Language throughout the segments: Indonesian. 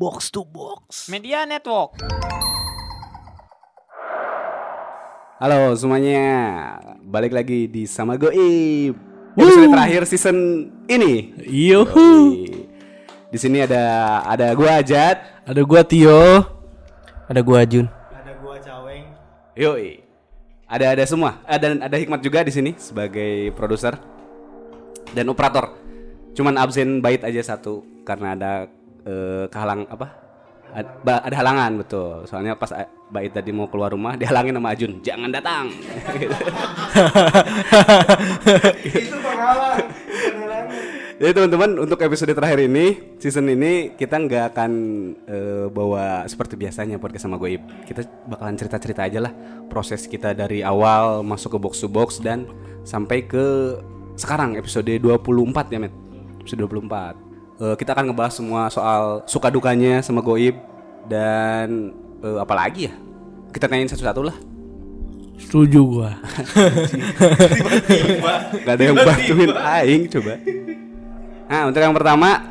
Box to Box. Media Network. Halo semuanya, balik lagi di Sama Goib. Episode terakhir season ini. Yuhu. Di sini ada ada gua Ajat. Ada gua Tio. Ada gua Jun. Yoi. Ada ada semua. Ada ada Hikmat juga di sini sebagai produser dan operator. Cuman absen bait aja satu karena ada eh, kehalang apa? Ad- ba- Ada halangan betul. Soalnya pas A- bait tadi mau keluar rumah dihalangin sama Ajun. Jangan datang. Jadi teman-teman untuk episode terakhir ini season ini kita nggak akan eh, bawa seperti biasanya podcast sama Goib. Kita bakalan cerita-cerita aja lah proses kita dari awal masuk ke box to box dan sampai ke sekarang episode 24 ya Met. Episode 24. Eh, kita akan ngebahas semua soal suka dukanya sama Goib dan eh, apa lagi ya? Kita tanyain satu-satu lah. Setuju gua. Gak ada yang bantuin aing coba. Nah, untuk yang pertama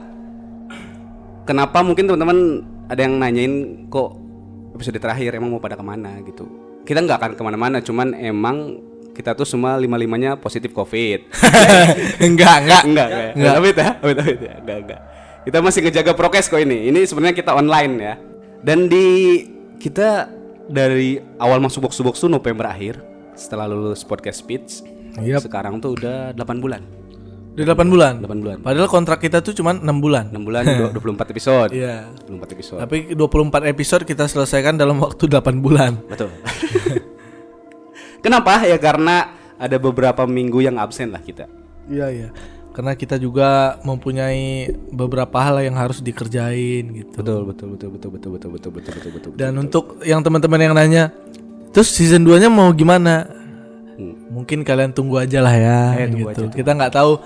kenapa mungkin teman-teman ada yang nanyain kok episode terakhir emang mau pada ke mana gitu. Kita nggak akan ke mana-mana, cuman emang kita tuh semua lima-limanya positif covid. enggak, enggak. enggak, enggak, enggak, amit ya, amit ya, enggak, enggak. Kita masih ngejaga prokes kok ini. Ini sebenarnya kita online ya. Dan di kita dari awal masuk box box tuh November akhir setelah lulus podcast speech. Yap. Sekarang tuh udah 8 bulan. Udah 8 bulan. 8 bulan. Padahal kontrak kita tuh cuma 6 bulan. 6 bulan dua- 24 episode. Iya. 24 episode. Tapi 24 episode kita selesaikan dalam waktu 8 bulan. Betul. Kenapa? Ya karena ada beberapa minggu yang absen lah kita. Iya, iya. Karena kita juga mempunyai beberapa hal yang harus dikerjain gitu. Betul, betul, betul, betul, betul, betul, betul, betul, betul, betul. Dan untuk yang teman-teman yang nanya, terus season 2-nya mau gimana? Hmm. Mungkin kalian tunggu aja lah ya Eh, tunggu gitu. Kita nggak tahu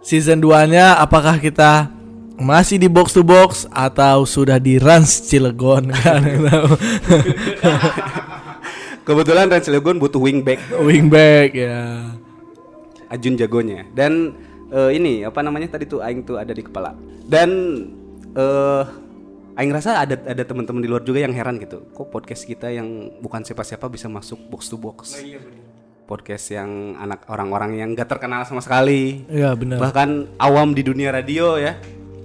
season 2-nya apakah kita masih di box to box atau sudah di Rans Cilegon kan. Kebetulan Rans Cilegon butuh wingback Wingback ya. Ajun jagonya. Dan eh, ini apa namanya tadi tuh aing tuh ada di kepala. Dan eh aing rasa ada ada teman-teman di luar juga yang heran gitu. Kok podcast kita yang bukan siapa-siapa bisa masuk box to box? Podcast yang anak orang-orang yang gak terkenal sama sekali. Iya benar. Bahkan awam di dunia radio ya.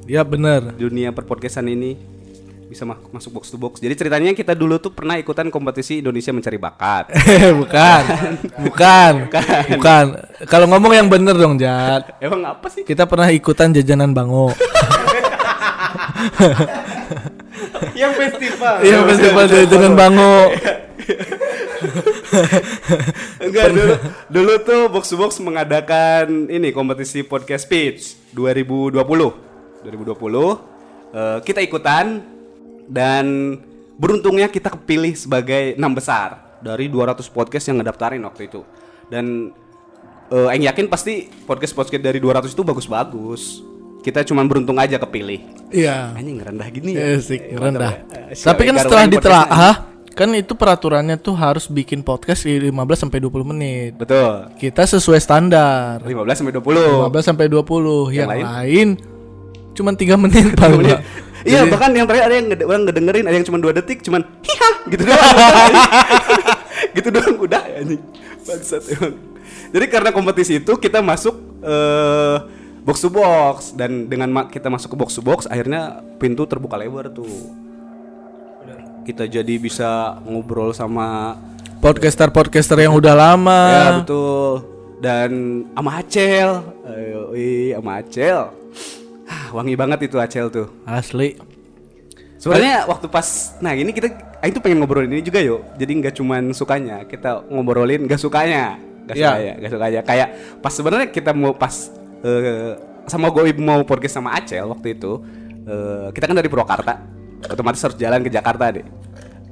Ya benar. dunia perpodcastan ini bisa ma- masuk box to box. Jadi ceritanya kita dulu tuh pernah ikutan kompetisi Indonesia mencari bakat. bukan. Bukan. Bukan. Kalau ngomong yang bener dong, Jat. Emang apa sih? Kita pernah ikutan jajanan Bango. Yang festival. Iya, festival jajanan Bango. Enggak dulu dulu tuh box to box mengadakan ini kompetisi podcast pitch 2020. 2020 eh, kita ikutan dan beruntungnya kita kepilih sebagai enam besar dari 200 podcast yang ngedaftarin waktu itu. Dan eh Aing yakin pasti podcast-podcast dari 200 itu bagus-bagus. Kita cuman beruntung aja kepilih. Iya. Anjing rendah gini ya. Asik, Eh, rendah. ya. Eh, Tapi kan setelah yang ditelaah, kan itu peraturannya tuh harus bikin podcast di 15 sampai 20 menit. Betul. Kita sesuai standar. 15 sampai 20. 15 sampai 20. Yang, lain? lain, cuman 3 menit paling. Iya, bahkan yang terakhir ada yang orang ngedengerin, ada yang cuma 2 detik, cuman hiha gitu doang. gitu doang udah anjing. Bangsat emang. Jadi karena kompetisi itu kita masuk eh box to box dan dengan ma- kita masuk ke box to box akhirnya pintu terbuka lebar tuh. Kita jadi bisa ngobrol sama Podcaster-podcaster yang udah lama. Ya betul. Dan sama Acel. Ayo, sama Acel. Wangi banget itu Acel tuh. Asli. Sebenarnya waktu pas nah ini kita tuh pengen ngobrolin ini juga yuk. Jadi nggak cuman sukanya, kita ngobrolin nggak sukanya. Gak Iya. sukanya, gak sukanya. Kayak pas sebenarnya kita mau pas eh, sama gue mau podcast sama Acel waktu itu. eh, kita kan dari Purwakarta. Otomatis harus jalan ke Jakarta deh.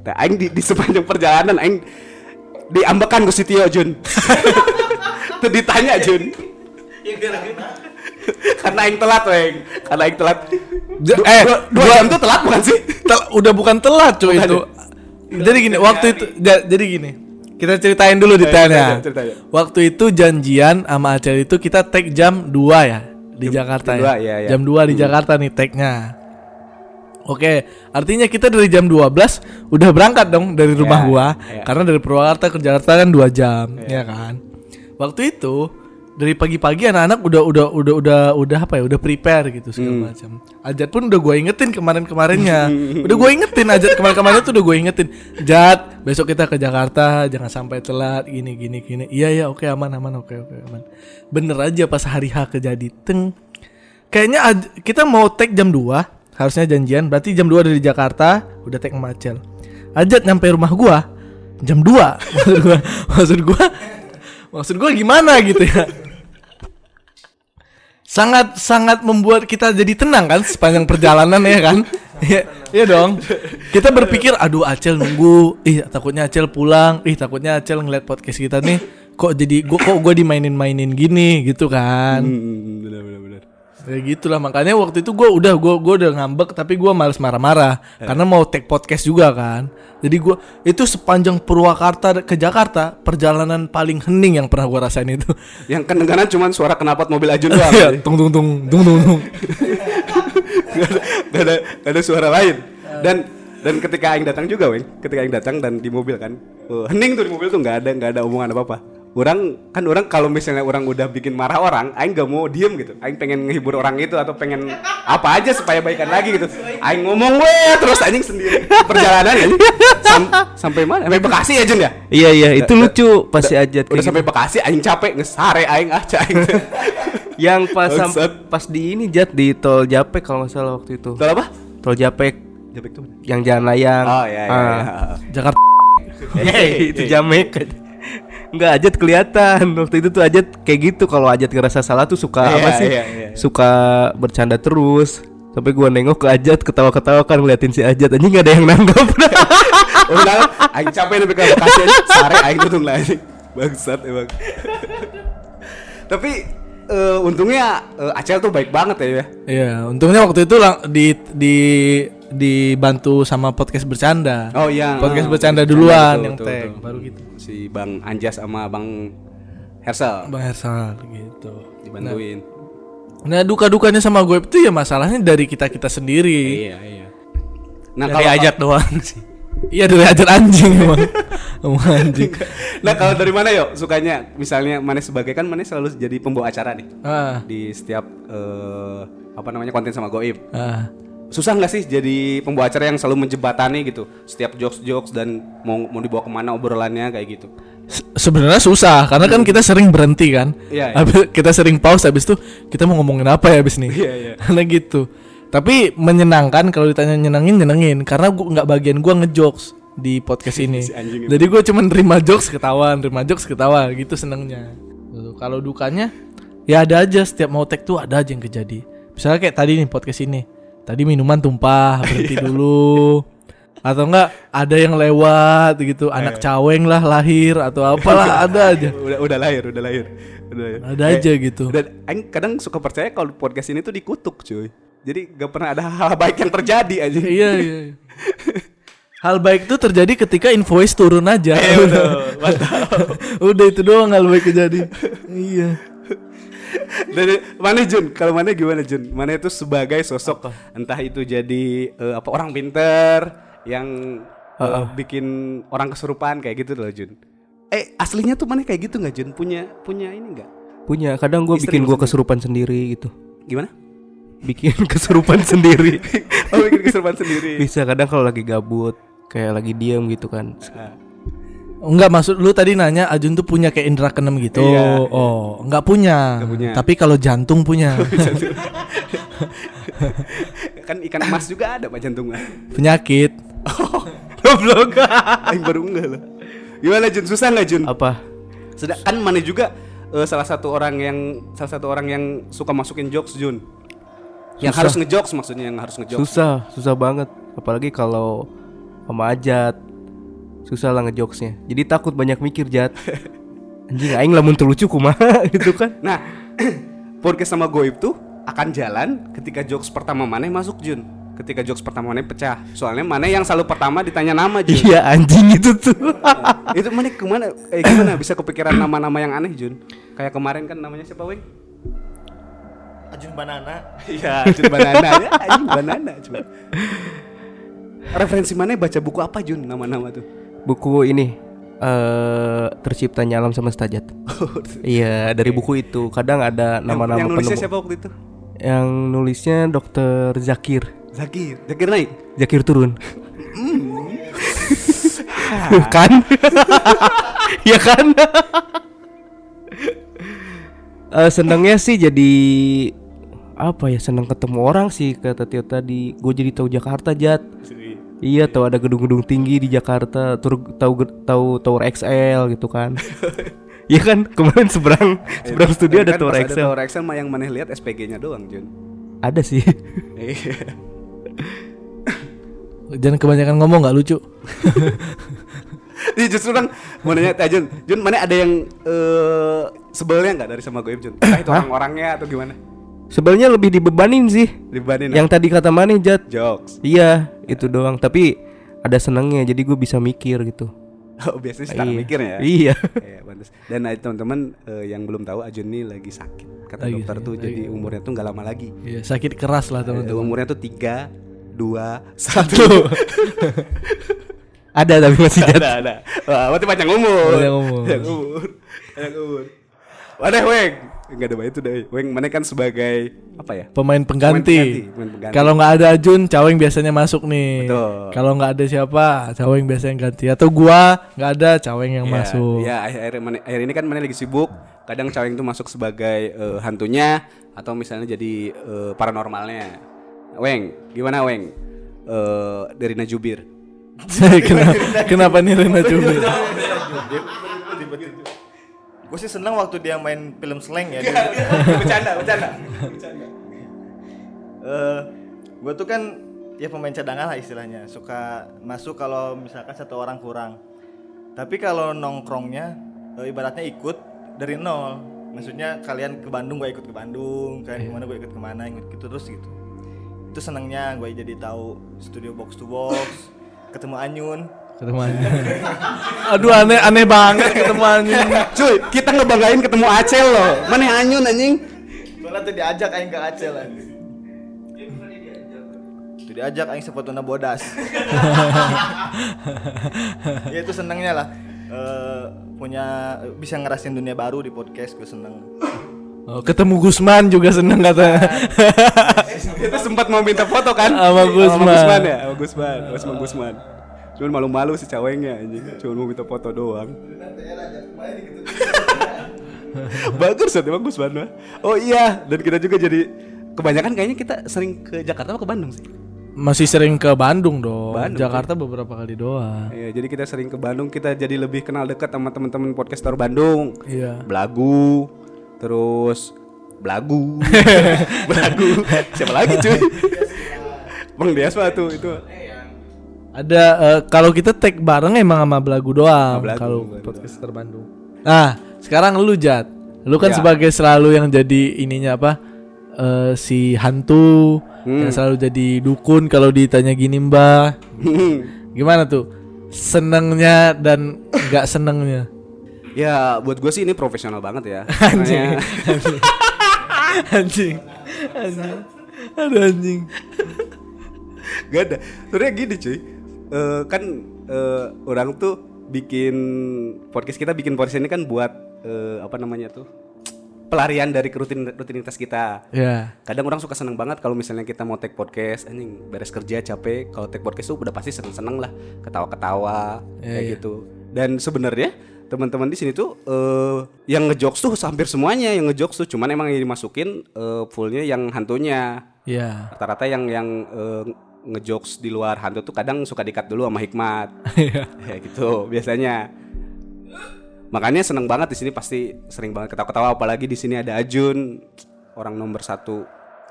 Nah, Aing di, di sepanjang perjalanan Aing diambekan ke Sitio Jun. Tuh ditanya Jun. Karena Aing telat, Weng. Karena Aing telat. Du- eh, dua, jam tuh telat bukan sih? Tel- udah bukan telat cuy Bukan itu. ya? Jadi gini, waktu itu ja- jadi gini. Kita ceritain dulu detailnya. ceritain, ceritain. Waktu itu janjian sama Acel itu kita take jam 2 ya di Jakarta jam ya. dua, iya, iya. Jam 2 di Jakarta nih take-nya. Oke, artinya kita dari jam 12 udah berangkat dong dari rumah Iya, gua. iya. Karena dari Purwakarta ke Jakarta kan 2 jam, ya kan. Waktu itu dari pagi-pagi anak-anak udah udah udah udah udah apa ya? Udah prepare gitu Hmm. segala macam. Ajat pun udah gue ingetin kemarin-kemarinnya. udah gue ingetin Ajat kemarin-kemarin tuh udah gue ingetin. Jat, besok kita ke Jakarta, jangan sampai telat gini gini gini. Iya ya, oke aman aman, oke oke aman. Bener aja pas hari H kejadi. Teng. Kayaknya kita mau take jam 2 Harusnya janjian Berarti jam 2 dari Jakarta Udah take Macel Ajat nyampe rumah gua Jam 2 Maksud gua Maksud gua Maksud gua gimana gitu ya? Sangat sangat membuat kita jadi tenang kan sepanjang perjalanan ya kan? Iya iya dong. Kita berpikir aduh Acel nunggu. Ih takutnya Acel pulang. Ih takutnya Acel ngeliat podcast kita nih. Kok jadi gua kok gua dimainin-mainin gini? Gitu kan. Hmm, benar benar benar. Ya gitulah makanya waktu itu gue udah gue gua udah ngambek tapi gue males marah-marah karena mau take podcast juga kan. Jadi gue itu sepanjang Purwakarta ke Jakarta perjalanan paling hening yang pernah gue rasain itu. Yang kedengaran cuma suara knalpot mobil Ajun doang. Iya, tung tung tung tung tung tung. gak, ada, gak ada gak ada suara lain. Dan dan ketika aing datang juga, weng. Ketika aing datang dan di mobil kan, eh, hening tuh di mobil tuh nggak ada nggak ada omongan apa apa. Orang kan orang kalau misalnya orang udah bikin marah orang, aing gak mau diem gitu. Aing pengen ngehibur orang itu atau pengen apa aja supaya baikan lagi gitu. Aing ngomong weh terus anjing sendiri perjalanan ya. Sam- sampai mana? Sampai Bekasi ya Jun ya? Iya iya itu lucu pasti ajat Udah sampai Bekasi aing capek ngesare aing aja aing. yang pas pas di ini jat di tol Japek kalau nggak salah waktu itu. Tahu apa? Tol Japek Jabek tuh. yang jalan layang. Oh iya iya. Ah. iya. Jakarta. Hei, itu Jamek. Enggak Ajat kelihatan waktu itu tuh Ajat kayak gitu kalau Ajat ngerasa salah tuh suka Iya, apa sih? iya, iya. Suka bercanda terus. Sampai gua nengok ke Ajat ketawa-ketawa kan ngeliatin si Ajat anjing nggak ada yang nanggap. Udah aing capek ke Bekasi aja sare aing lah anjing. Bangsat emang. Tapi eh, untungnya eh, Acel tuh baik banget ya ya. Iya, untungnya waktu itu lang- di di dibantu sama podcast bercanda. Oh iya. Podcast ah, bercanda podcast duluan bercanda, yang betul, tag betul. baru gitu. Si Bang Anjas sama Bang Hersal Bang Hersal gitu. dibantuin. Nah, duka-dukanya sama gue itu ya masalahnya dari kita-kita sendiri. Iya, iya. Nah, Dari kalau Ajat doang sih. Iya dari ajar anjing emang. Emang anjing. Nah, kalau dari mana yuk sukanya? Misalnya Mane sebagai kan Mane selalu jadi pembawa acara nih Ah, di setiap eh, apa namanya konten sama Goib. ah. Susah nggak sih jadi pembawa acara yang selalu menjebatani gitu setiap jokes-jokes dan mau mau dibawa ke mana obrolannya kayak gitu? Se- Sebenarnya susah karena kan kita sering berhenti kan. Iya, iya. Habis- kita sering pause habis itu kita mau ngomongin apa ya habis nih. Iya, iya. Karena gitu. Tapi menyenangkan kalau ditanya nyenengin nyenengin karena gua nggak bagian gua ngejokes di podcast ini. Si. Jadi gue cuma nerima jokes ketawa, nerima jokes ketawa gitu senengnya. Kalau dukanya ya ada aja setiap mau tag tuh ada aja yang kejadi. Misalnya kayak tadi nih podcast ini. Tadi minuman tumpah, berhenti dulu. Atau enggak ada yang lewat gitu, anak caweng lah lahir atau apalah ada aja. udah udah lahir, udah lahir. Udah lahir. Ada aja gitu. Dan kadang suka percaya kalau podcast ini tuh dikutuk, cuy. Jadi gak pernah ada hal baik yang terjadi aja. iya, iya. iya. Hal baik itu terjadi ketika invoice turun aja. udah, udah itu doang hal baik kejadi. iya. Dari mana Jun? Kalau mana gimana Jun? Mana itu sebagai sosok entah itu jadi eh, apa orang pinter yang eh, bikin orang kesurupan kayak gitu loh Jun. Eh aslinya tuh mana kayak gitu nggak Jun? Punya punya ini nggak? Punya kadang gue bikin gue kesurupan sendiri gitu. Gimana? Bikin kesurupan sendiri. Oh bikin kesurupan sendiri. Bisa kadang kalau lagi gabut kayak lagi diem gitu kan. Enggak maksud lu tadi nanya Ajun tuh punya kayak indra keenam gitu. Iya, oh, enggak punya. Nggak punya. Tapi kalau jantung punya. kan ikan emas juga ada pak jantungnya. Penyakit. Goblok. Aing baru enggak lah. Gimana Jun? Susah nggak Jun? Apa? Sedangkan mana juga eh, salah satu orang yang salah satu orang yang suka masukin jokes Jun. Yang Susah. harus ngejokes maksudnya yang harus ngejokes. Susah, susah banget. Apalagi kalau sama Ajat. Susah lah ngejokesnya. Jadi takut banyak mikir Jat. Anjing aing lamun terlucu kumaha gitu kan. Nah, podcast sama Goib tuh akan jalan ketika jokes pertama mana masuk Jun. Ketika jokes pertama mana pecah. Soalnya mana yang selalu pertama ditanya nama Jun. Iya anjing itu tuh. Itu mana ke mana? Eh gimana bisa kepikiran nama-nama yang aneh Jun? Kayak kemarin kan namanya siapa Weng? Ajun Banana. Iya, Jun banana ya, anjing banana cuma. Referensi mana baca buku apa Jun nama-nama tuh? Buku ini eh terciptanya alam semesta Jat. Iya, dari buku itu kadang ada Yang- nama-nama yang nulisnya penemu. siapa waktu itu? Yang nulisnya Dokter Zakir. Zakir, Zakir naik. Zakir turun. kan? ya kan? Eh senangnya sih jadi apa ya senang ketemu orang sih kata Tio tadi gue jadi tahu Jakarta Jat iya tahu ada gedung-gedung tinggi di Jakarta tur- tahu tahu Tower XL gitu kan Iya kan kemarin seberang seberang studio ada Kan Tower pas XL Tower XL mah yang mana lihat SPG-nya doang Jun. ada sih Iya. Jangan kebanyakan ngomong nggak lucu. Ini justru kan mau nanya Teh Jun, Jun mana ada yang eh sebelnya nggak dari sama Goib Jun? Entah itu orang-orangnya atau gimana? sebenarnya lebih dibebanin sih Dibanding yang tadi kata mana Jat jokes. Iya, itu doang. Tapi ada senangnya, jadi gue bisa mikir gitu. Oh, biasanya secara Iya. mikirnya ya. Iya. Iya. Dan eh, teman-teman eh, yang belum tahu Ajun ini lagi sakit. Kata Lagi dokter sakit, tuh lagi. jadi umurnya tuh nggak lama lagi. Iya, sakit keras lah Eh, teman-teman. umurnya tuh tiga, dua, Satu. Ada tapi masih Jat. ada, ada. Wah, berarti panjang umur. Panjang umur. Panjang umur. Panjang umur. Wadah, Weng. Enggak ada itu deh. Weng, mana kan sebagai apa ya? Pemain pengganti. pemain pengganti. Kalau nggak ada Jun, Caweng biasanya masuk nih. Betul. Kalau nggak ada siapa, Caweng biasanya ganti. Atau gua nggak ada, Caweng yang Iya, masuk. Iya, akhir, akhir, akhir ini kan mana lagi sibuk. Kadang Caweng tuh masuk sebagai eh, hantunya atau misalnya jadi eh, paranormalnya. Weng, gimana Weng? Eh dari Najubir. kenapa, kenapa nih Rena Cubir? Gue sih senang waktu dia main film slang ya. dulu. bercanda, bercanda. Eh, gue tuh kan ya pemain cadangan lah istilahnya. Suka masuk kalau misalkan satu orang kurang. Tapi kalau nongkrongnya eh, ibaratnya ikut dari nol. Maksudnya kalian ke Bandung gue ikut ke Bandung, kalian ke mana gue ikut ke mana, ikut gitu terus gitu. Itu senangnya gue jadi tahu studio box to box, ketemu Anyun. Ketemu. Aduh aneh aneh banget ketemu. Cuy, kita ngebanggain ketemu Acel loh. Mana yang anyun anjing? Soalnya tuh diajak aing ke Aceh lah. Tuh diajak aing sepotona bodas. ya itu senangnya lah. Eh, punya bisa ngerasain dunia baru di podcast gue seneng. Oh, ketemu Gusman juga seneng kata. Kita sempat mau minta foto kan? Sama Gusman. Gusman ya, sama Gusman, sama Gusman. Cuman malu-malu si cawengnya anjing. Cuman mau minta foto doang. Bagus ya emang Gusman mah. Oh iya, dan kita juga jadi kebanyakan kayaknya kita sering ke Jakarta apa ke Bandung sih? Masih sering ke Bandung dong. Bandung, Jakarta beberapa kali doang. Iya, jadi kita sering ke Bandung, kita jadi lebih kenal dekat sama teman-teman podcaster Bandung. Iya. Belagu, terus Belagu, Belagu. Siapa lagi cuy? Bang Dias tuh itu. Ada eh, kalau kita tag bareng emang sama Belagu doang kalau podcaster Bandung. Nah, sekarang lu Jat. Lu kan Ya. sebagai selalu yang jadi ininya apa? eh, si hantu Hmm. yang selalu jadi dukun kalau ditanya gini Mbah. Gimana tuh? Senengnya dan nggak senengnya. ya, buat gue sih ini profesional banget ya. Anjing. Anjing. Anjing. Aduh anjing. Gak ada. Sebenarnya gini cuy. Eh, kan eh, orang tuh bikin podcast kita bikin podcast ini kan buat eh, apa namanya tuh pelarian dari rutin rutinitas kita. Ya. Kadang orang suka seneng banget kalau misalnya kita mau take podcast, anjing beres kerja capek, kalau take podcast tuh udah pasti seneng-seneng lah, ketawa-ketawa Iya, kayak iya. gitu. Dan sebenarnya teman-teman di sini tuh eh, yang ngejokes tuh hampir semuanya yang ngejokes tuh, cuman emang yang dimasukin eh, fullnya yang hantunya. Ya. Rata-rata yang yang eh, ngejokes di luar hantu tuh kadang suka dikat dulu sama hikmat. Iya. ya gitu biasanya. Makanya seneng banget di sini pasti sering banget ketawa-ketawa apalagi di sini ada Ajun orang nomor satu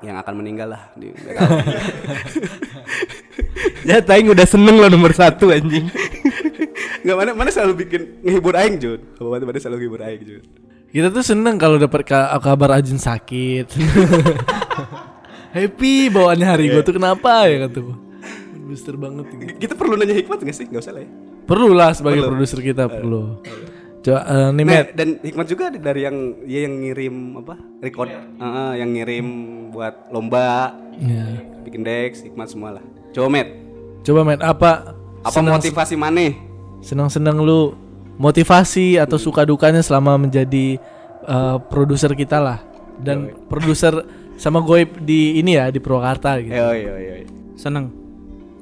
yang akan meninggal lah di nggak tahu. Jat aing udah seneng lo nomor satu anjing. nggak mana mana selalu bikin ngehibur aing Jun mana mana selalu ngehibur aing Jun Kita tuh seneng kalau dapat ka- kabar Ajun sakit. Happy bawaannya hari Iya. gua tuh kenapa ya kata gua. Booster banget gitu. kita perlu nanya hikmat nggak sih nggak usah lah ya Perlu lah sebagai Perlu. produser kita perlu. Coba eh, nih Nah, Matt. dan hikmat juga ada dari yang dia yang ngirim apa record Heeh, yang ngirim buat lomba Ya. bikin dex hikmat semua lah coba met Coba Matt apa apa senang motivasi mana senang-senang lu motivasi atau suka dukanya selama menjadi eh, produser kita lah dan produser sama Goib di ini ya di Purwakarta gitu. oh iya iya iya. seneng.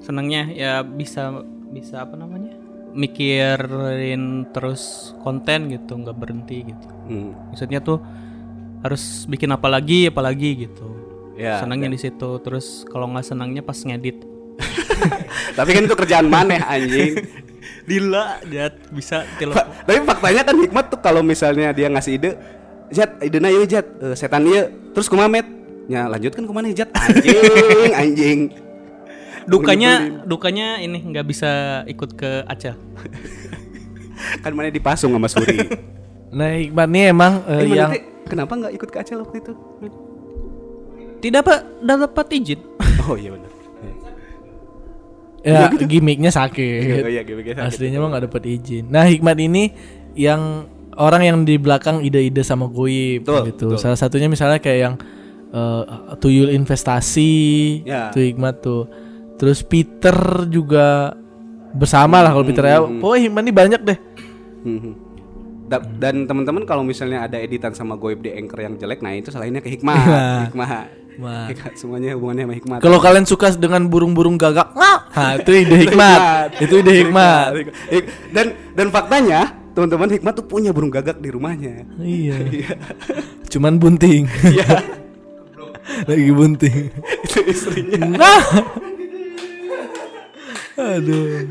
Senengnya ya bisa bisa apa namanya? Mikirin terus konten gitu nggak berhenti gitu. Hmm. maksudnya tuh harus bikin apa lagi apa lagi gitu. Ya, senangnya di situ terus kalau nggak senangnya pas ngedit. Tapi kan itu kerjaan mana anjing. Dila jat bisa telepon Fa- tapi faktanya kan hikmat tuh kalau misalnya dia ngasih ide Jat, ide ieu Jat, Eh, setan ieu terus kumaha met ya lanjutkan ke mana Jat anjing anjing dukanya dukanya ini nggak bisa ikut ke Aceh kan mana dipasung sama Suri Nah Hikmat nih emang eh, Eh, yang teh, kenapa nggak ikut ke Aceh waktu itu tidak pak dapat izin oh iya benar ya gimmicknya sakit. Iya, gimmicknya sakit. Aslinya mah nggak dapet izin. Nah Hikmat ini yang orang yang di belakang ide-ide sama Goib Betul, gitu. betul. Salah satunya misalnya kayak yang eh, tuyul investasi, Ya. tuh Hikmat tuh. Terus Peter juga bersama lah kalau Peter ya. Hmm. Oh Hikmat ini banyak deh. Da- dan teman-teman kalau misalnya ada editan sama Goib di anchor yang jelek nah itu salahnya ke hikmah hikmah Hikmah. Hikmah. semuanya hubungannya sama hikmah Kalau kalian suka dengan burung-burung gagak, nah itu ide Hikmat. itu ide Hikmat. Hik- dan dan faktanya teman-teman hikmah tuh punya burung gagak di rumahnya Iya. Cuman bunting. Iya. Lagi bunting. itu istrinya Nah. Aduh.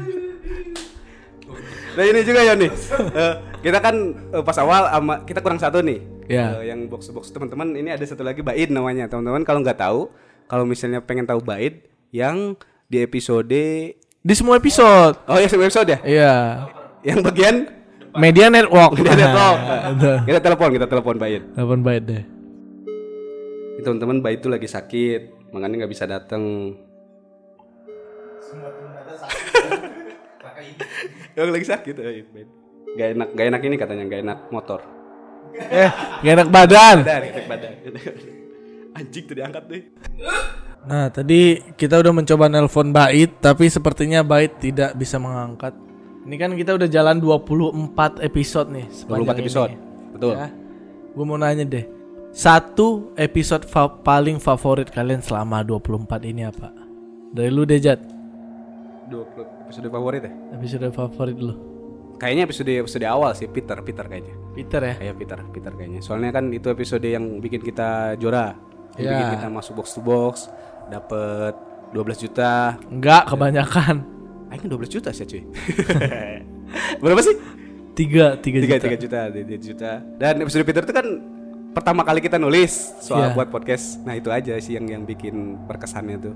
nah ini juga ya nih Eh, kita kan eh, pas awal ama kita kurang satu nih Ya. Eh, yang box box teman-teman ini ada satu lagi Baid namanya teman-teman kalau nggak tahu kalau misalnya pengen tahu Baid yang di episode Di semua episode. oh ya semua episode ya Iya. yang bagian Media network. Dia network. Kita telepon kita telepon Baid Telepon baik deh. Teman-teman Baid tuh lagi sakit makanya nggak bisa datang Yang lagi sakit eh, Baid. Gak enak, gak enak ini katanya, gak enak motor. Eh, gak enak badan. Badan, gak enak badan. Anjing tuh diangkat deh. Nah, tadi kita udah mencoba nelpon Bait, tapi sepertinya Bait tidak bisa mengangkat. Ini kan kita udah jalan 24 episode nih 24 sepanjang episode. ini. Betul. Ya. Gue mau nanya deh. Satu episode fa- paling favorit kalian selama 24 ini apa? Dari lu deh, Jat. 20 episode favorit ya? Episode favorit lu. Kayaknya episode episode awal sih Peter, Peter kayaknya. Peter ya? Kayak Peter, Peter kayaknya. Soalnya kan itu episode yang bikin kita juara. Yang Ya. bikin kita masuk box to box, dapet 12 juta. Enggak, kebanyakan. Ayo 12 juta sih cuy. Berapa sih? Tiga, tiga, tiga juta. tiga juta tiga juta dan episode Peter itu kan pertama kali kita nulis soal Iya. buat podcast nah itu aja sih yang yang bikin berkesannya tuh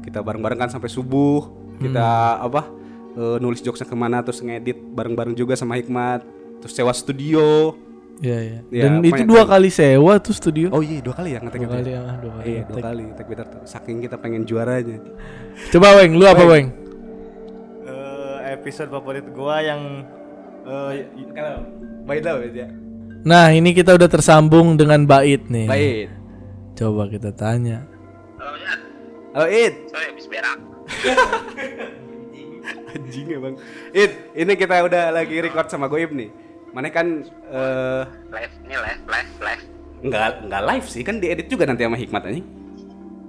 kita bareng bareng kan sampai subuh kita apa eh, nulis jokesnya ke mana terus ngedit bareng bareng juga sama Hikmat terus sewa studio Iya, iya. Ya, Dan itu banyak dua kali. sewa tuh studio. oh iya dua kali ya ngetek dua kali ya, dua kali. iya dua kali ngetek Peter tuh saking kita pengen juaranya Coba Weng, lu apa Weng? Eh, episode favorit gua yang eh, kalau baik lah ya Nah, ini kita udah tersambung dengan Bait nih. baik Coba kita tanya. halo Id anjing emang. Id ini kita udah lagi record sama Goib nih. Mana kan eh live ini live live live. nggak nggak live sih kan diedit juga nanti sama Hikmat anjing.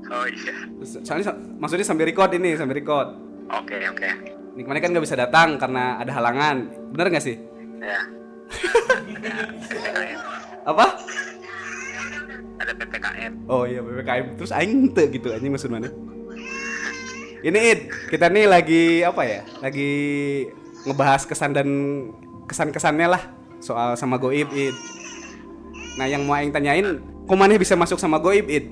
Oh iya. So- soalnya maksudnya sambil record ini sambil record. Oke oke. Nih kemarin kan nggak bisa datang karena ada halangan. Bener nggak sih? Ya apa? Ada PPKM oh iya ppkm terus aing te gitu anjing maksud mana? Ini Id kita nih lagi apa ya lagi ngebahas kesan dan kesan-kesannya lah soal sama Goib Id. Nah yang mau aing tanyain kok mana bisa masuk sama Goib Id?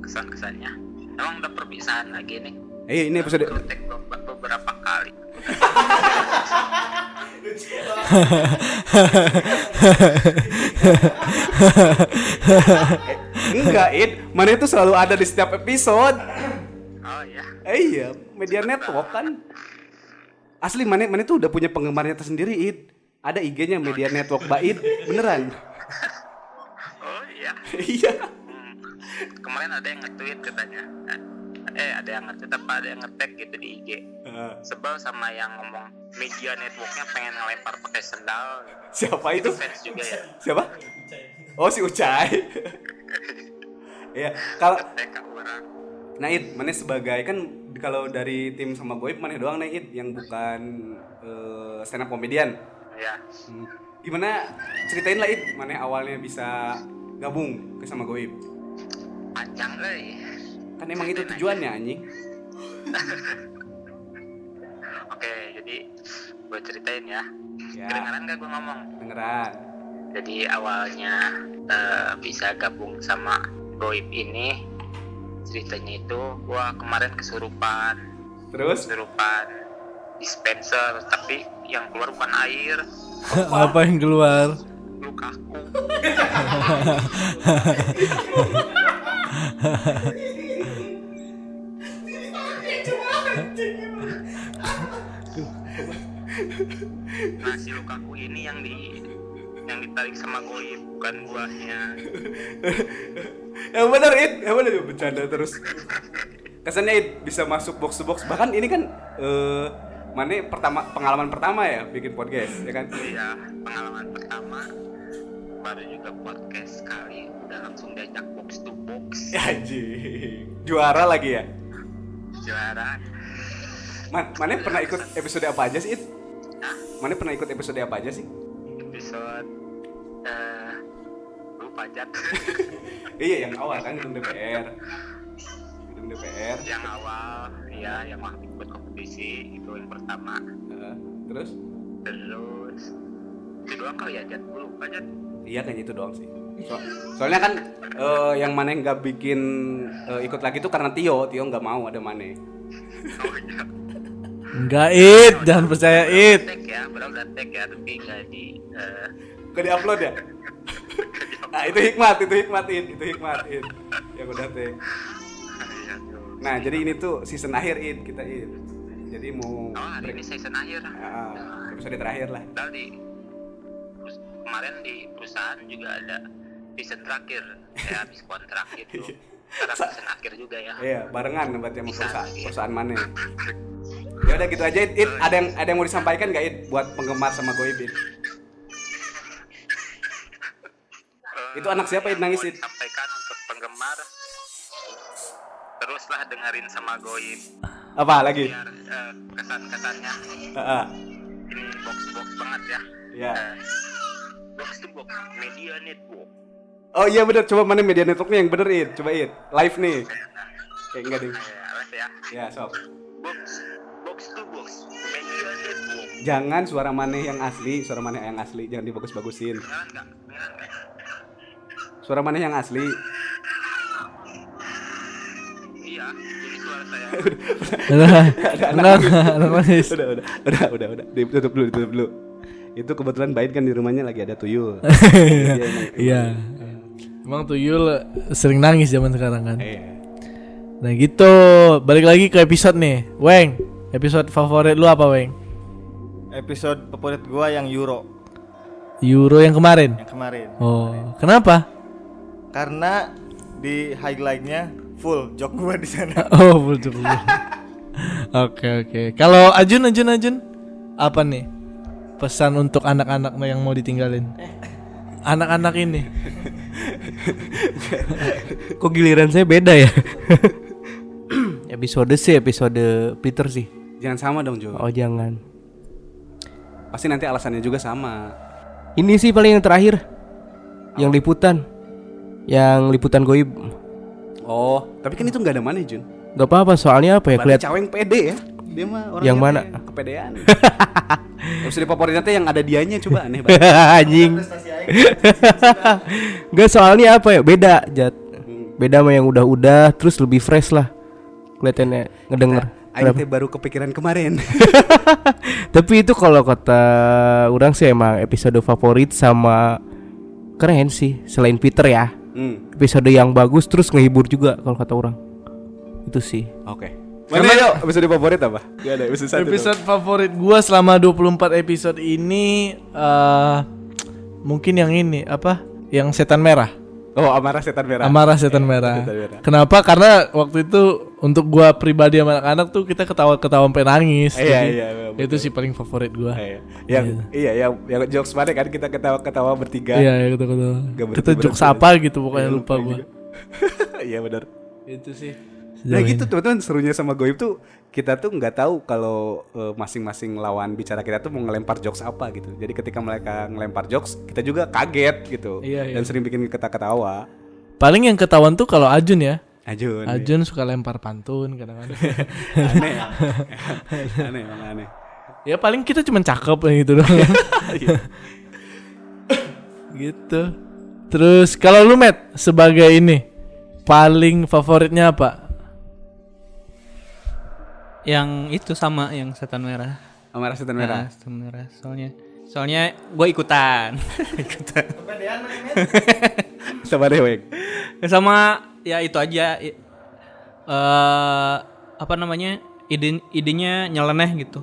Kesan kesannya emang udah perpisahan lagi nih? Eh ini episode kontak beberapa kali enggak Id mana itu selalu ada di setiap episode oh iya Eh, iya, media network kan. Asli mana mana itu udah punya penggemarnya tersendiri, Id. Ada IG-nya Media Network Bait, beneran. Oh iya. iya. Hmm. Kemarin ada yang nge-tweet katanya. Eh ada yang nge-tweet apa ada yang nge-tag gitu di IG. Sebel sama yang ngomong media networknya pengen ngelempar pakai sendal. Siapa itu? Fans juga ya. Siapa? Oh si Ucai. Iya, kalau. Nah It, mana sebagai kan kalau dari tim sama Goib mana doang nih It yang bukan eh, stand up komedian. Ya. Hmm. Gimana ceritain lah It, mana awalnya bisa gabung ke sama Goib. Panjang euy. Kan emang itu tujuannya anjing. Oke, jadi gue ceritain ya. Ya, Kedengeran gak gue ngomong? dengeran. Jadi awalnya eh, bisa gabung sama Goib ini ceritanya itu gua kemarin kesurupan Terus kesurupan dispenser tapi yang keluar bukan air Apa yang keluar? lukaku nah si lukaku ini yang di yang ditarik sama goib bukan buahnya yang bener It, yang bener bercanda terus. Kesannya It bisa masuk box to box. Bahkan ini kan eh mana pertama pengalaman pertama ya bikin podcast ya kan? iya pengalaman pertama baru juga podcast sekali udah langsung diajak box to box Ya anjing. Juara lagi ya. juara Man, mana pernah ikut episode apa aja sih It? Mana pernah ikut episode apa aja sih? episode eh lupa jat Iya yang awal kan gedung DPR. Gedung DPR. yang awal ya yang waktu ikut kompetisi itu yang pertama Heeh. terus? terus itu doang kali ya jat lupa jat Iya kayaknya itu doang sih. So- soalnya kan eh, yang mana yang nggak bikin eh, ikut lagi tuh karena Tio, Tio nggak mau ada mana. oh iya Enggak it, jangan percaya it. tag ya berapa udah tag ya tapi nggak di eh, Gak diupload ya? nah itu hikmat, itu hikmatin, itu hikmatin. Yang udah teh. iya. Nah jadi ini tuh season akhir it kita it. Jadi mau oh hari ini season akhir Ah, episode terakhir lah. Padahal di terus kemarin di perusahaan juga ada season terakhir ya habis kontrak gitu sekarang season akhir juga ya Iya, barengan berarti sama perusahaan, perusahaan mana. Ya udah gitu aja it, It. Ada yang ada yang mau disampaikan gak it buat penggemar sama Goib it? Eh, Itu anak siapa yang nangis, It? disampaikan untuk penggemar teruslah dengerin sama Goib Apa lagi? biar eh, kesan-kesannya Heeh. ini box box banget ya Iya. Eh, box to box media network Oh iya bener, coba mana media networknya yang bener it, coba it, live nih. Kayak enggak ding. Eh, alas ya Ya sob. box Jangan suara mana yang asli, suara mana yang asli, jangan dibagus-bagusin. Suara mana yang asli. iya ini suara saya Udah, manis. Udah, udah, udah, udah, udah. Ditutup dulu, ditutup dulu. Itu kebetulan Bait kan di rumahnya lagi ada tuyul. Iya, emang- Iya. Emang tuyul sering nangis zaman sekarang kan. Iya. Nah gitu, balik lagi ke episode nih. Weng, episode favorit lu apa Weng? Episode favorit gua yang Euro Euro yang kemarin. yang kemarin. Oh, kenapa? Karena di highlightnya full jok gua di sana. Oh, betul betul. Oke oke. Kalau Ajun Ajun Ajun apa nih pesan untuk anak-anak yang mau ditinggalin? Anak-anak ini. Kok giliran saya beda ya? episode sih episode Peter sih. Jangan sama dong, Jo. Oh jangan. Pasti nanti alasannya juga sama. Ini sih paling yang terakhir. Yang liputan. Yang liputan goib. Oh, tapi kan itu nggak ada mana, Jun. Gak apa-apa soalnya apa ya keliat caweng pede ya. Dia mah orangnya Yang mana? kepedean. Episode favorit nanti yang ada dianya coba aneh banget. Anjing. Gak soalnya apa ya beda jat. Beda sama yang udah-udah terus lebih fresh lah. Kelihatannya ngedenger. Aing teh baru kepikiran kemarin. Tapi itu kalau kata orang sih emang episode favorit sama keren sih selain Peter ya. hmm. Episode yang bagus terus ngehibur juga kalau kata orang. Itu sih. Oke. Mana yuk episode favorit apa? Gak ada episode satu. Episode favorit gua selama 24 episode ini eh mungkin yang ini apa? Yang setan merah. Oh, amarah setan merah. Amarah setan merah. Setan merah. Kenapa? Karena waktu itu untuk gua pribadi sama anak-anak tuh kita ketawa-ketawa sampai nangis. Iya, iya, betul. Itu sih paling favorit gua. Iya. Yang iya yang yang jokes mana kan kita ketawa-ketawa bertiga. Iya, ya, gitu gitu. Gak Kita jokes apa gitu pokoknya lupa gua. Iya benar. Itu sih. Nah gitu teman-teman serunya sama Goib tuh kita tuh nggak tahu kalau eh, masing-masing lawan bicara kita tuh mau ngelempar jokes apa gitu. Jadi ketika mereka ngelempar jokes kita juga kaget gitu Iya, iya. dan sering bikin kita ketawa. Paling yang ketahuan tuh kalau Ajun ya. Ajun. Ajun suka lempar pantun kadang-kadang. aneh. aneh emang aneh. ya paling kita cuma cakep gitu doang. gitu. Terus kalau lu Matt sebagai ini paling favoritnya apa? Yang itu sama yang setan merah. Amarah setan Nah, merah. setan merah. Soalnya soalnya gue ikutan. ikutan. Sama deh, Weng. Sama ya itu aja. I- eh apa namanya? Ide idenya nyeleneh gitu.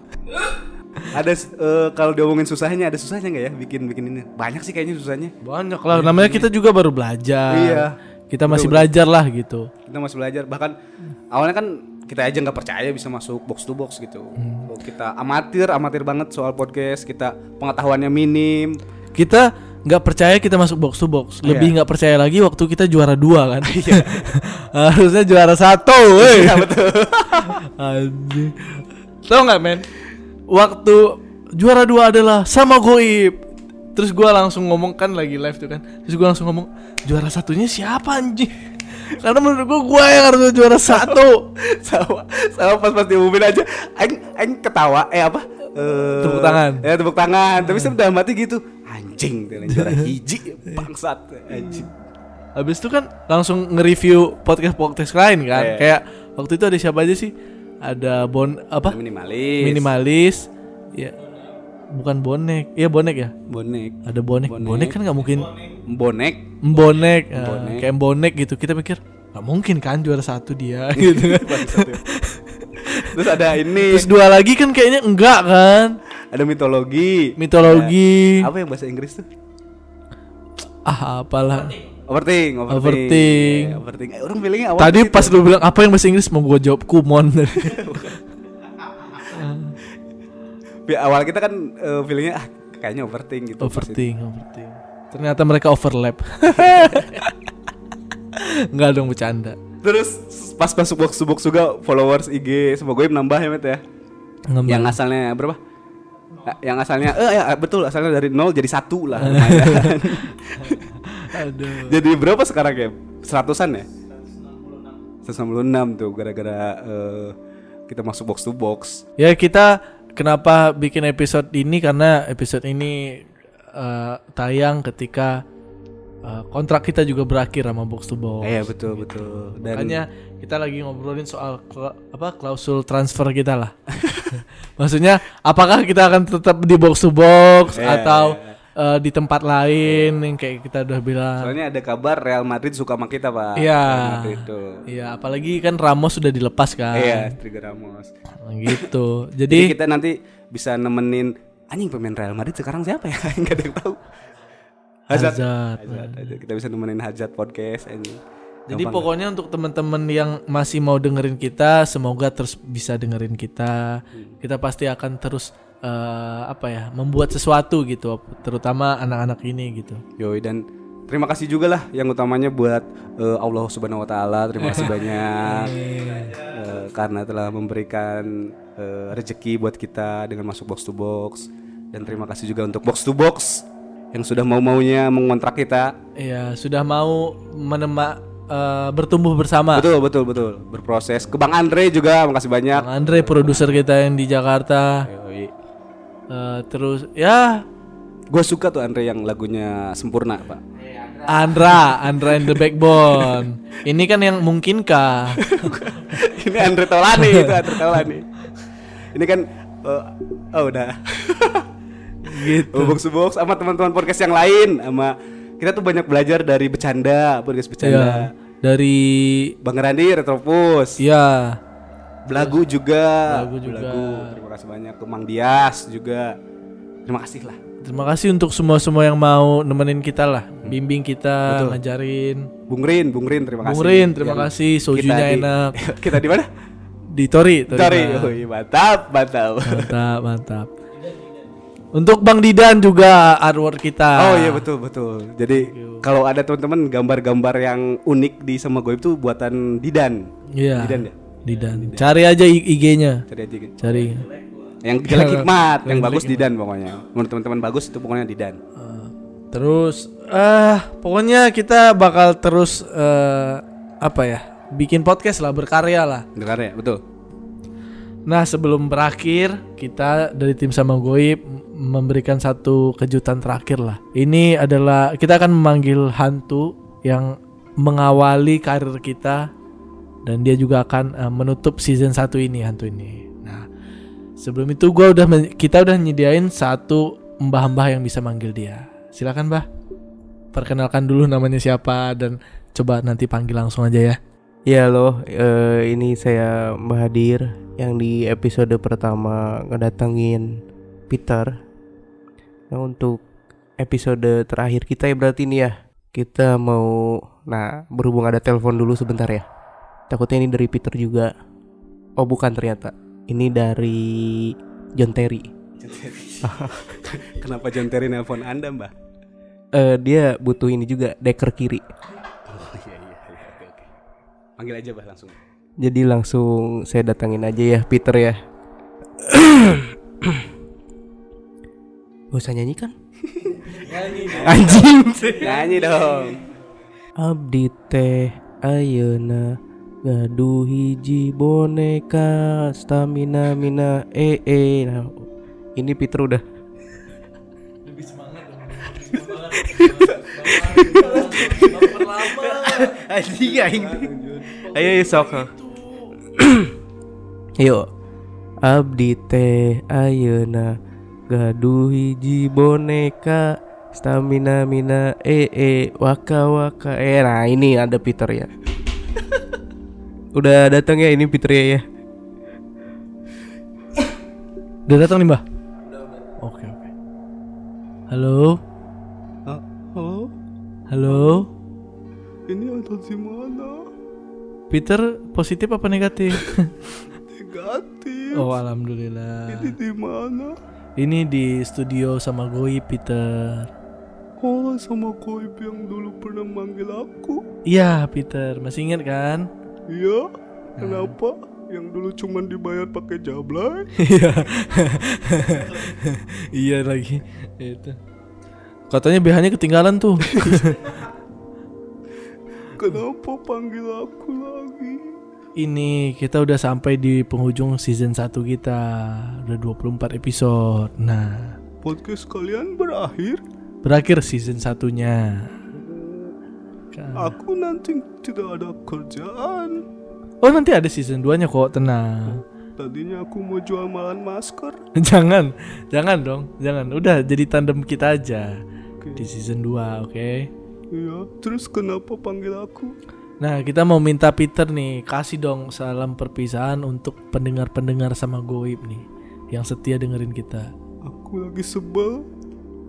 Ada eh, kalau diomongin susahnya ada susahnya nggak ya bikin bikin ini? Banyak sih kayaknya susahnya. Banyak lah. Namanya kita juga baru belajar. Iya. Kita masih belajar lah gitu. Kita masih belajar bahkan awalnya kan kita aja nggak percaya bisa masuk box to box gitu. Oh, Kita amatir, amatir banget soal podcast. Kita pengetahuannya minim. Kita nggak percaya kita masuk box to box. Lebih nggak percaya lagi waktu kita juara dua kan. Harusnya juara satu. Iya betul. Tahu nggak men? Waktu juara dua adalah sama goib. Terus gua langsung ngomong kan lagi live tuh kan. Terus gua langsung ngomong juara satunya siapa anjing? Karena menurut gua gua yang harus juara satu. sama sama pas pas diumumin aja aing aing ketawa eh apa Eh, Tepuk tangan. ya tepuk tangan tapi saya udah mati gitu anjing juara hiji bangsat anjing Habis itu kan langsung nge-review podcast-podcast lain kan. Iya. Kayak waktu itu ada siapa aja sih? Ada Bon apa? minimalis Minimalis. Ya. Bukan bonek. Iya bonek ya? bonek Ada bonek. Bonek, Bonek. kan nggak mungkin bonek bonek, Bonek. kayak bonek gitu. Kita mikir nggak mungkin kan juara satu dia gitu terus ada ini Terus dua lagi kan kayaknya enggak kan? ada mitologi Mitologi. apa yang bahasa Inggris tuh Ah, apalah. overthink overthink Overthink. Ya, overthink Eh, orang awal Tadi pas lu bilang apa yang bahasa Inggris mau gua jawab kumon. Awal kita kan eh, feelingnya ah kayaknya overthink gitu overthink, overthink. Ternyata mereka overlap. Enggak dong bercanda. terus pas masuk box box juga followers IG semoga nambah ya Met ya Nggak yang asalnya berapa Ya, yang asalnya eh ya, betul asalnya dari nol jadi satu lah. Aduh. jadi berapa sekarang ya seratusan ya 166 tuh gara-gara eh, kita masuk box to box Ya kita kenapa bikin episode ini karena episode ini eh, tayang ketika eh, kontrak kita juga berakhir sama box to box. iya betul betul dan Makanya kita lagi ngobrolin soal kla- apa klausul transfer kita lah. Maksudnya apakah kita akan tetap di box to box Iya, atau eh, di tempat lain yang kayak kita udah bilang. soalnya ada kabar Real Madrid suka sama kita pak Iya. Iya, apalagi kan Ramos sudah dilepas kan. iya Trigger Ramos Gitu. jadi Jadi kita nanti bisa nemenin anjing pemain Real Madrid sekarang siapa ya nggak ada yang tahu Hazard. Hazard. Hazard kita bisa nemenin Hazard podcast anjing Jadi Gampang pokoknya untuk teman-teman yang masih mau dengerin kita, semoga terus bisa dengerin kita. Kita pasti akan terus eh, apa ya, membuat sesuatu gitu, terutama anak-anak ini gitu. Yoi dan terima kasih juga lah yang utamanya buat eh, Allah Subhanahu wa taala. Terima kasih banyak eh, karena telah memberikan eh, rezeki buat kita dengan masuk box to box dan terima kasih juga untuk box to box yang sudah mau-maunya mengontrak kita. Iya, sudah mau menemak eh, bertumbuh bersama. Betul betul betul berproses. Ke Bang Andre juga makasih banyak. Bang Andre produser kita yang di Jakarta. Yoi. Eh, terus ya Gue suka tuh Andre yang lagunya sempurna pak. Andra, Andra and the Backbone. Ini kan yang mungkinkah? Ini Andre Taulani itu Andre Taulani. Ini kan eh, oh udah. gitu. box box sama teman-teman podcast yang lain sama kita tuh banyak belajar dari bercanda podcast bercanda Iya. Dari Bang Randi Retropus ya Belagu juga. Belagu juga. Terima kasih banyak ke Mang Dias juga. Terima kasih lah. Terima kasih untuk semua-semua yang mau nemenin kita lah, bimbing kita, Betul. ngajarin. Bung Rin, Bung Rin terima kasih. Bung Rin, terima kasih. kita Sojunya di- enak. kita di mana? Di Tori, Tori. Bang. Wih, mantap, mantap. Mantap, mantap. Untuk Bang Didan juga artwork kita. Oh iya betul betul. Jadi kalau ada teman-teman gambar-gambar yang unik di sama gue itu buatan Didan. Iya. Didan ya? Didan. Cari aja IG-nya. Cari aja. Cari. Yang jelek hikmat, yang bagus Didan pokoknya. Menurut teman-teman bagus itu pokoknya Didan. Terus eh pokoknya kita bakal terus eh apa ya? Bikin podcast lah, berkarya lah. Dengar ya, betul. Nah, sebelum berakhir, kita dari tim sama Goib memberikan satu kejutan terakhir lah. Ini adalah kita akan memanggil hantu yang mengawali karir kita dan dia juga akan eh, menutup season 1 ini hantu ini. Nah, sebelum itu gua udah kita udah nyediain satu mbah-mbah yang bisa manggil dia. Silakan, Mbah. Perkenalkan dulu namanya siapa dan coba nanti panggil langsung aja ya. Ya loh, eh, ini saya Mbak Hadir yang di episode pertama ngedatengin Peter. Nah untuk episode terakhir kita ya berarti ini ya kita mau, nah berhubung ada telepon dulu sebentar ya. Takutnya ini dari Peter juga. Oh bukan ternyata, ini dari John Terry. Kenapa John Terry nelpon Anda, Mbak? Eh dia butuh ini juga deker kiri. Oh iya iya iya oke oke. Panggil aja, Mbak langsung. Jadi langsung saya datangin aja ya Peter ya. Gak usah nyanyi kan? Anjing. Nyanyi dong. Abdi teh ayeuna gaduh hiji boneka stamina mina eh eh. Nah, ini Peter udah. Anjing aing. Ayo ayo, sok. Yuk. Abdi teh ayeuna gaduh hiji boneka stamina mina eh eh waka waka eh nah ini ada Peter ya. Udah datang ya ini Peter ya. Udah datang nih, Mbah? Oke, oke. Halo? halo, Halo? ini di mana? Peter positif apa negatif? Negatif. oh, alhamdulillah. di mana? Ini di studio sama Goi Peter. Oh, sama Koib yang dulu pernah manggil aku. Iya, Peter. Masih ingat kan? Iya. Kenapa? Yang dulu cuman dibayar pakai jablay? Iya. iya lagi. Itu. Katanya BH-nya ketinggalan tuh. Kenapa panggil aku lagi? Ini kita udah sampai di penghujung season 1 kita. Udah 24 episode. Nah, Podcast kalian berakhir? berakhir season satunya. Kan. Aku nanti tidak ada kerjaan. Oh nanti ada season 2 nya kok tenang Tadinya aku mau jual malan masker. Jangan Jangan dong Jangan Udah jadi tandem kita aja Di season 2 oke Iya. Terus kenapa panggil aku? Nah kita mau minta Peter nih Kasih dong salam perpisahan Untuk pendengar-pendengar sama Goib nih Yang setia dengerin kita Aku lagi sebel.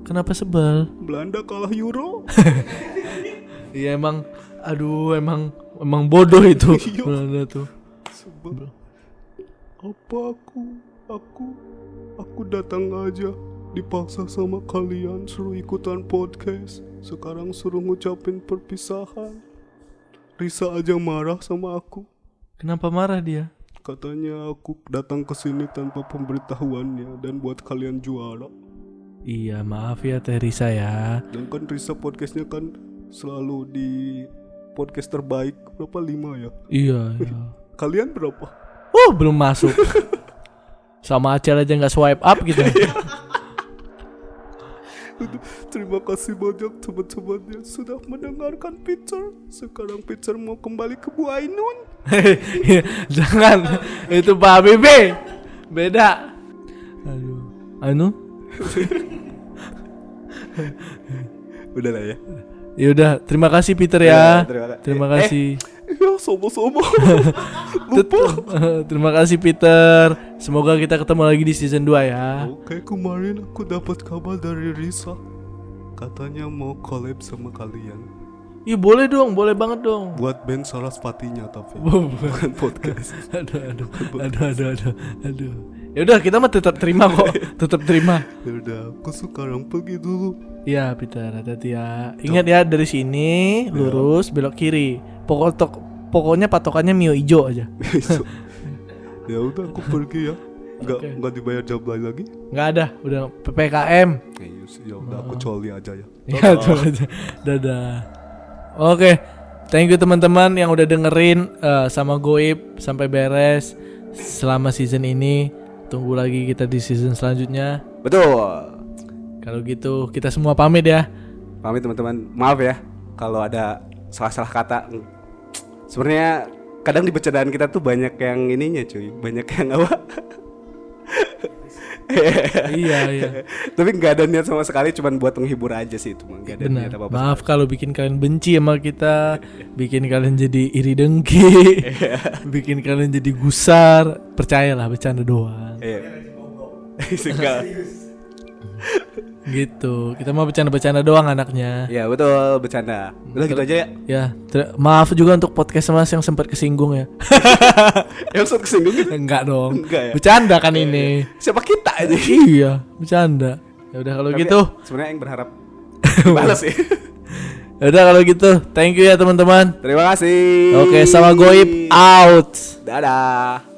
Kenapa sebel? Belanda kalah Euro. Iya emang Aduh emang Emang bodoh itu Iya. Belanda tuh Sebel. Apa aku? Aku aku datang aja dipaksa sama kalian suruh ikutan podcast. Sekarang suruh ngucapin perpisahan. Risa aja marah sama aku. Kenapa marah dia? Katanya aku datang ke sini tanpa pemberitahuannya dan buat kalian juara. Iya maaf ya Teh Risa ya Dan kan Risa podcastnya kan selalu di podcast terbaik berapa lima ya? Iya iya Kalian berapa? Oh belum masuk Sama Acel aja nggak swipe up gitu Terima kasih banyak teman-teman yang sudah mendengarkan Peter. Sekarang Peter mau kembali ke Bu Ainun. Jangan Itu Pak Habibie Beda Aduh Anu Udah lah ya. Ya udah, terima kasih Peter Ya, ya. terima kasih. Eh. Ya sobo-sobo. terima kasih Peter. Semoga kita ketemu lagi di season 2 ya. Oke kemarin aku dapat kabar dari Risa. Katanya mau collab sama kalian. Iya boleh dong, boleh banget dong. Buat band Saraspatinya tapi. Bu- Bukan podcast. aduh, aduh, aduh, aduh, aduh, aduh. Ya udah kita mah tetap terima kok, tetap terima. Ya udah, aku sekarang pergi dulu. Ya Peter, hati-hati ya. Ingat ya dari sini lurus belok kiri. Pokok tok- pokoknya patokannya Mio ijo aja. Ya udah aku pergi ya. Enggak enggak dibayar jam lain lagi. Nggak ada, udah PPKM. Ya, ya udah aku coli aja ya. Ya itu aja. Dadah. Oke, thank you teman-teman yang udah dengerin eh, sama Goib sampai beres selama season ini. Tunggu lagi kita di season selanjutnya. Betul. Kalau gitu kita semua pamit ya. Pamit teman-teman. Maaf ya kalau ada salah-salah kata. Sebenarnya kadang di bercandaan kita tuh banyak yang ininya cuy, banyak yang apa? iya iya. Tapi nggak ada niat sama sekali, cuman buat menghibur aja sih itu, nggak ada Benar. niat apa apa. Maaf kalau bikin kalian benci sama kita, bikin kalian jadi iri dengki, bikin kalian jadi gusar. Percayalah bercanda doang. Iya. Gitu. Kita mau bercanda-bercanda doang anaknya. Ya betul bercanda. Udah gitu aja ya. Ya, maaf juga untuk podcast Mas yang sempat kesinggung ya. Yang usah kesinggung gitu. Enggak dong. Enggak ya? Bercanda kan ini. Siapa kita aja? iya, bercanda. Ya udah kalau Tapi gitu. Sebenarnya yang berharap balas sih. Ya udah kalau gitu. Thank you ya teman-teman. Terima kasih. Oke, sama Goib out. Dadah.